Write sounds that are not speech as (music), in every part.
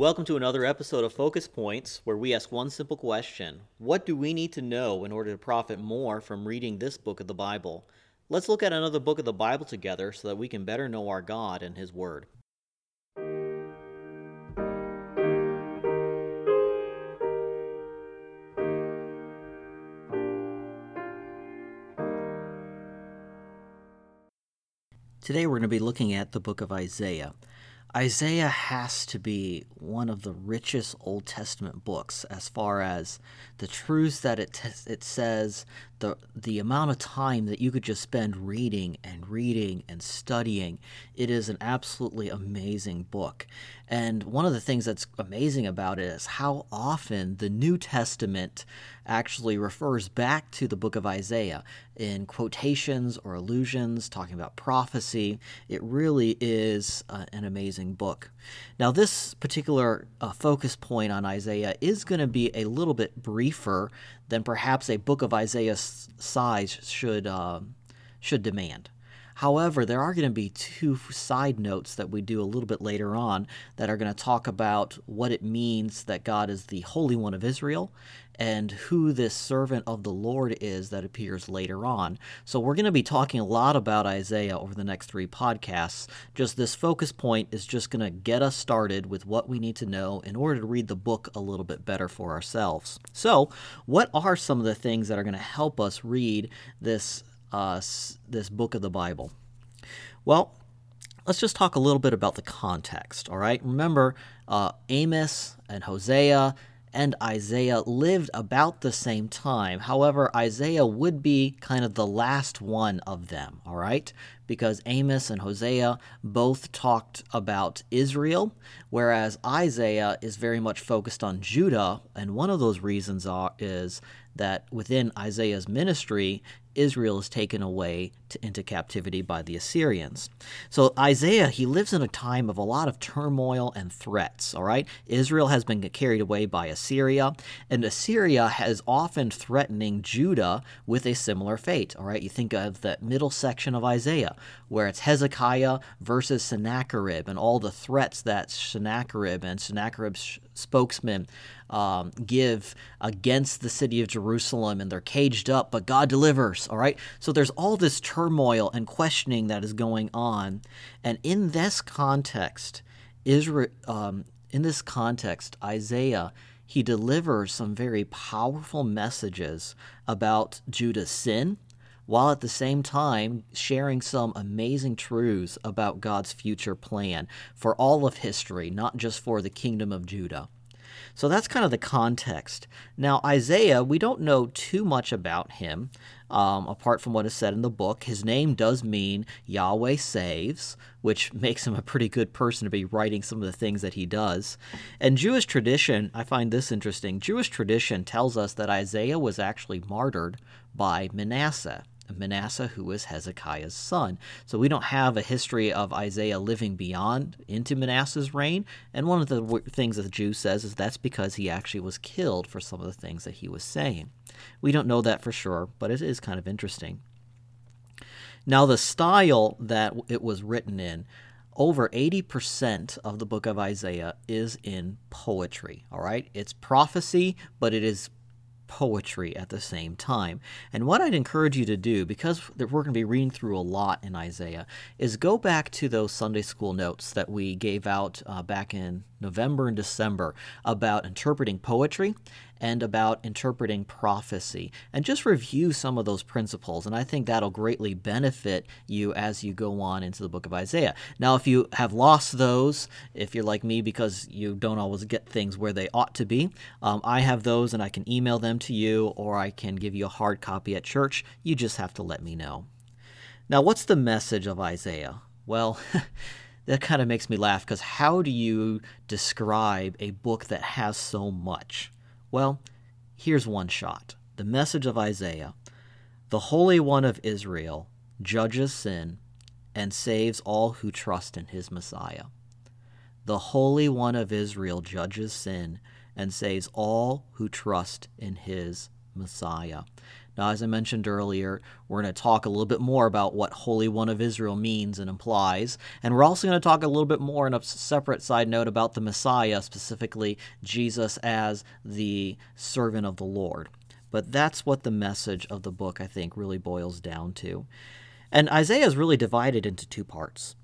Welcome to another episode of Focus Points, where we ask one simple question What do we need to know in order to profit more from reading this book of the Bible? Let's look at another book of the Bible together so that we can better know our God and His Word. Today we're going to be looking at the book of Isaiah. Isaiah has to be one of the richest Old Testament books as far as the truths that it, t- it says, the, the amount of time that you could just spend reading and reading and studying. It is an absolutely amazing book. And one of the things that's amazing about it is how often the New Testament actually refers back to the book of Isaiah in quotations or allusions, talking about prophecy. It really is uh, an amazing book. Now, this particular uh, focus point on Isaiah is going to be a little bit briefer than perhaps a book of Isaiah's size should, uh, should demand. However, there are going to be two side notes that we do a little bit later on that are going to talk about what it means that God is the Holy One of Israel and who this servant of the Lord is that appears later on. So, we're going to be talking a lot about Isaiah over the next three podcasts. Just this focus point is just going to get us started with what we need to know in order to read the book a little bit better for ourselves. So, what are some of the things that are going to help us read this us this book of the Bible? Well, let's just talk a little bit about the context, all right? Remember, uh, Amos and Hosea and Isaiah lived about the same time. However, Isaiah would be kind of the last one of them, all right? Because Amos and Hosea both talked about Israel, whereas Isaiah is very much focused on Judah. And one of those reasons are, is that within Isaiah's ministry, Israel is taken away to, into captivity by the Assyrians. So Isaiah, he lives in a time of a lot of turmoil and threats, all right? Israel has been carried away by Assyria, and Assyria has often threatening Judah with a similar fate, all right? You think of that middle section of Isaiah, where it's Hezekiah versus Sennacherib and all the threats that Sennacherib and Sennacherib's spokesman um, give against the city of Jerusalem, and they're caged up, but God delivers. All right, so there's all this turmoil and questioning that is going on, and in this context, Israel, um, in this context, Isaiah he delivers some very powerful messages about Judah's sin, while at the same time sharing some amazing truths about God's future plan for all of history, not just for the kingdom of Judah. So that's kind of the context. Now, Isaiah, we don't know too much about him um, apart from what is said in the book. His name does mean Yahweh saves, which (laughs) makes him a pretty good person to be writing some of the things that he does. And Jewish tradition, I find this interesting. Jewish tradition tells us that Isaiah was actually martyred by Manasseh. Manasseh, who was Hezekiah's son. So we don't have a history of Isaiah living beyond into Manasseh's reign. And one of the things that the Jew says is that's because he actually was killed for some of the things that he was saying. We don't know that for sure, but it is kind of interesting. Now, the style that it was written in, over 80% of the book of Isaiah is in poetry, all right? It's prophecy, but it is poetry at the same time. And what I'd encourage you to do, because we're going to be reading through a lot in Isaiah, is go back to those Sunday school notes that we gave out uh, back in November and December about interpreting poetry and about interpreting prophecy and just review some of those principles. And I think that'll greatly benefit you as you go on into the book of Isaiah. Now, if you have lost those, if you're like me because you don't always get things where they ought to be, um, I have those and I can email them to you or I can give you a hard copy at church. You just have to let me know. Now, what's the message of Isaiah? Well, (laughs) that kind of makes me laugh because how do you describe a book that has so much? Well, here's one shot. The message of Isaiah The Holy One of Israel judges sin and saves all who trust in his Messiah. The Holy One of Israel judges sin and saves all who trust in his Messiah. Now, as I mentioned earlier, we're going to talk a little bit more about what Holy One of Israel means and implies. And we're also going to talk a little bit more in a separate side note about the Messiah, specifically Jesus as the servant of the Lord. But that's what the message of the book, I think, really boils down to. And Isaiah is really divided into two parts.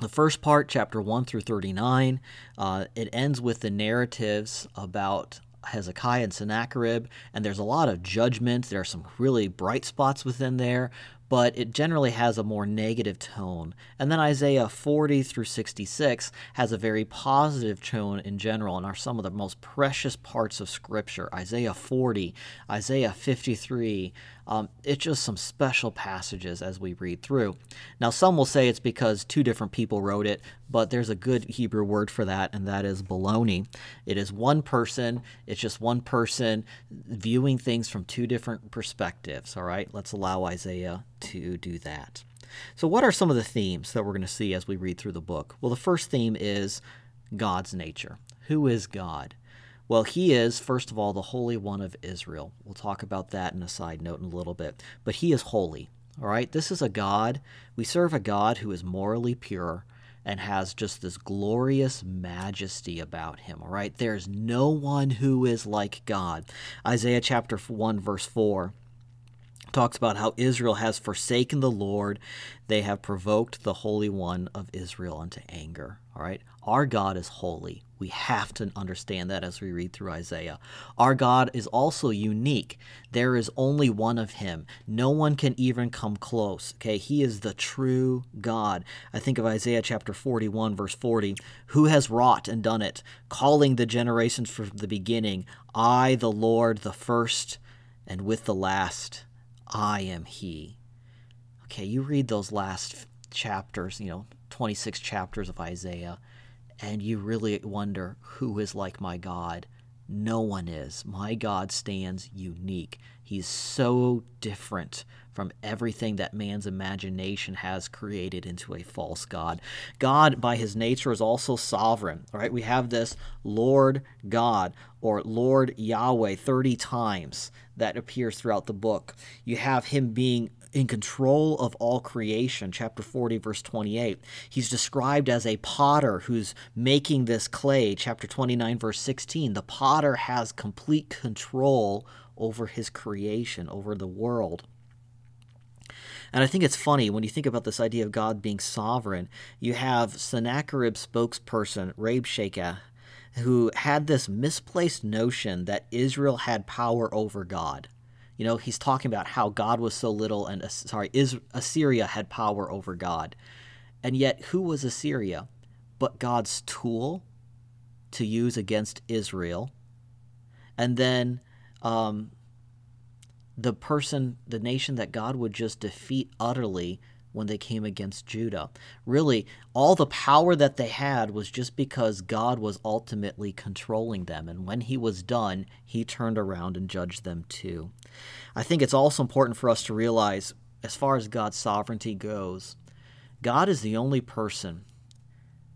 The first part, chapter 1 through 39, uh, it ends with the narratives about Hezekiah and Sennacherib, and there's a lot of judgment. There are some really bright spots within there, but it generally has a more negative tone. And then Isaiah 40 through 66 has a very positive tone in general and are some of the most precious parts of Scripture. Isaiah 40, Isaiah 53, um, it's just some special passages as we read through. Now, some will say it's because two different people wrote it, but there's a good Hebrew word for that, and that is baloney. It is one person, it's just one person viewing things from two different perspectives. All right, let's allow Isaiah to do that. So, what are some of the themes that we're going to see as we read through the book? Well, the first theme is God's nature. Who is God? Well, he is, first of all, the Holy One of Israel. We'll talk about that in a side note in a little bit. But he is holy. All right? This is a God. We serve a God who is morally pure and has just this glorious majesty about him. All right? There's no one who is like God. Isaiah chapter 1, verse 4 talks about how Israel has forsaken the Lord. They have provoked the Holy One of Israel unto anger. All right? Our God is holy. We have to understand that as we read through Isaiah. Our God is also unique. There is only one of him. No one can even come close. Okay, he is the true God. I think of Isaiah chapter 41 verse 40, who has wrought and done it, calling the generations from the beginning, I the Lord the first and with the last I am he. Okay, you read those last chapters, you know, 26 chapters of Isaiah and you really wonder who is like my God. No one is. My God stands unique. He's so different from everything that man's imagination has created into a false God. God, by his nature, is also sovereign. Right, we have this Lord God or Lord Yahweh 30 times that appears throughout the book. You have him being in control of all creation, chapter 40, verse 28. He's described as a potter who's making this clay, chapter 29, verse 16. The potter has complete control over his creation, over the world. And I think it's funny when you think about this idea of God being sovereign. You have Sennacherib's spokesperson, Rabshakeh, who had this misplaced notion that Israel had power over God. You know, he's talking about how God was so little, and sorry, is Assyria had power over God, and yet who was Assyria, but God's tool to use against Israel, and then um, the person, the nation that God would just defeat utterly when they came against Judah. Really, all the power that they had was just because God was ultimately controlling them. And when he was done, he turned around and judged them too. I think it's also important for us to realize, as far as God's sovereignty goes, God is the only person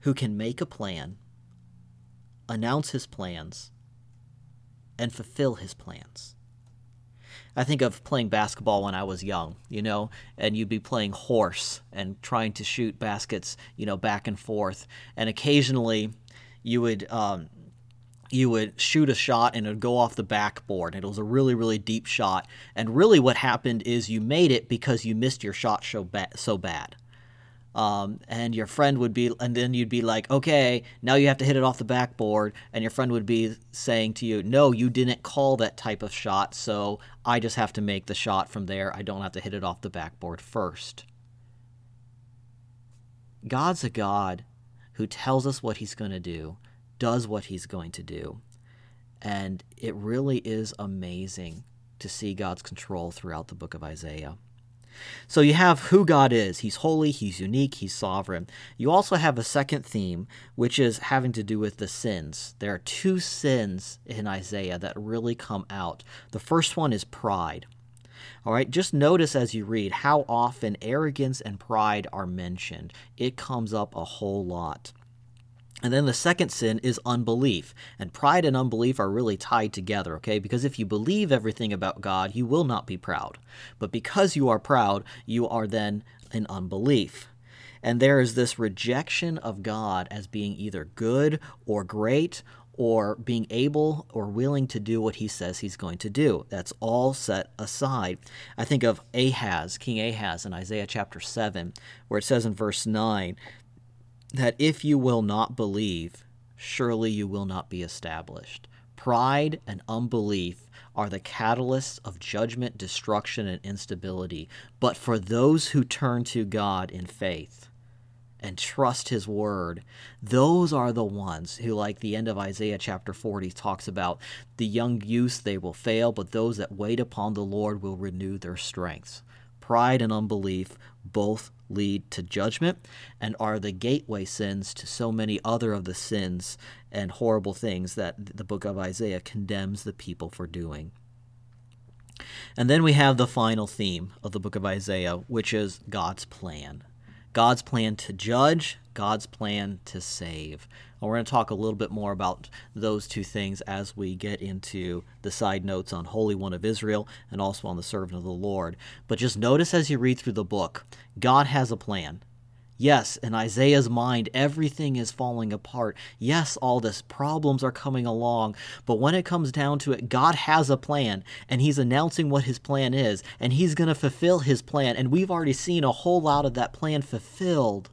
who can make a plan, announce his plans, and fulfill his plans. I think of playing basketball when I was young, you know, and you'd be playing horse and trying to shoot baskets, you know, back and forth. And occasionally you would um, you would shoot a shot and it would go off the backboard. It was a really, really deep shot. And really, what happened is you made it because you missed your shot so, ba- so bad. Um, and your friend would be, and then you'd be like, okay, now you have to hit it off the backboard. And your friend would be saying to you, no, you didn't call that type of shot, so I just have to make the shot from there. I don't have to hit it off the backboard first. God's a God who tells us what he's going to do does what he's going to do. And it really is amazing to see God's control throughout the book of Isaiah. So you have who God is. He's holy, he's unique, he's sovereign. You also have a second theme, which is having to do with the sins. There are two sins in Isaiah that really come out. The first one is pride. All right, just notice as you read how often arrogance and pride are mentioned. It comes up a whole lot. And then the second sin is unbelief. And pride and unbelief are really tied together, okay? Because if you believe everything about God, you will not be proud. But because you are proud, you are then in unbelief. And there is this rejection of God as being either good or great or being able or willing to do what he says he's going to do. That's all set aside. I think of Ahaz, King Ahaz in Isaiah chapter 7, where it says in verse 9 that if you will not believe, surely you will not be established. Pride and unbelief are the catalysts of judgment, destruction, and instability. But for those who turn to God in faith and trust His word, those are the ones who, like the end of Isaiah chapter 40, talks about the young youths, they will fail, but those that wait upon the Lord will renew their strengths. Pride and unbelief both lead to judgment and are the gateway sins to so many other of the sins and horrible things that the book of Isaiah condemns the people for doing. And then we have the final theme of the book of Isaiah, which is God's plan. God's plan to judge, God's plan to save. And we're going to talk a little bit more about those two things as we get into the side notes on Holy One of Israel and also on the Servant of the Lord. But just notice as you read through the book, God has a plan. Yes, in Isaiah's mind, everything is falling apart. Yes, all this problems are coming along. But when it comes down to it, God has a plan, and He's announcing what His plan is, and He's going to fulfill His plan. And we've already seen a whole lot of that plan fulfilled.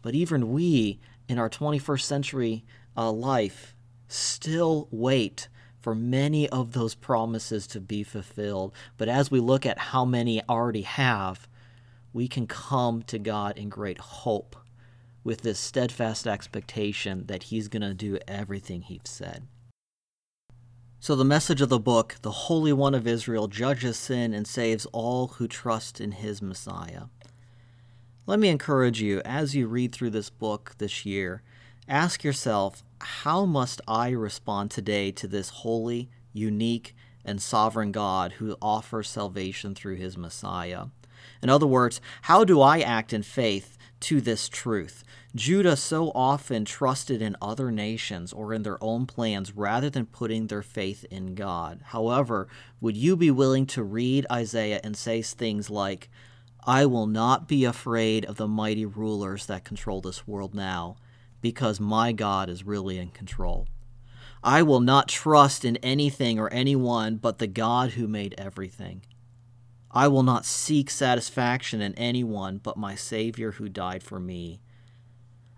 But even we, in our 21st century uh, life, still wait for many of those promises to be fulfilled. But as we look at how many already have, we can come to God in great hope with this steadfast expectation that He's going to do everything He's said. So, the message of the book the Holy One of Israel judges sin and saves all who trust in His Messiah. Let me encourage you as you read through this book this year, ask yourself how must I respond today to this holy, unique, and sovereign God who offers salvation through His Messiah? In other words, how do I act in faith to this truth? Judah so often trusted in other nations or in their own plans rather than putting their faith in God. However, would you be willing to read Isaiah and say things like, I will not be afraid of the mighty rulers that control this world now, because my God is really in control. I will not trust in anything or anyone but the God who made everything. I will not seek satisfaction in anyone but my Savior who died for me.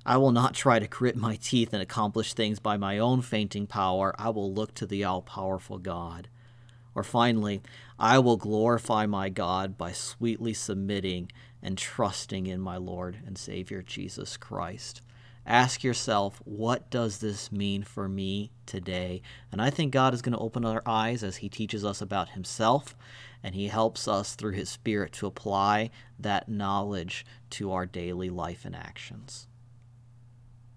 I will not try to grit my teeth and accomplish things by my own fainting power. I will look to the all powerful God. Or finally, I will glorify my God by sweetly submitting and trusting in my Lord and Savior Jesus Christ. Ask yourself, what does this mean for me today? And I think God is going to open our eyes as He teaches us about Himself and He helps us through His Spirit to apply that knowledge to our daily life and actions.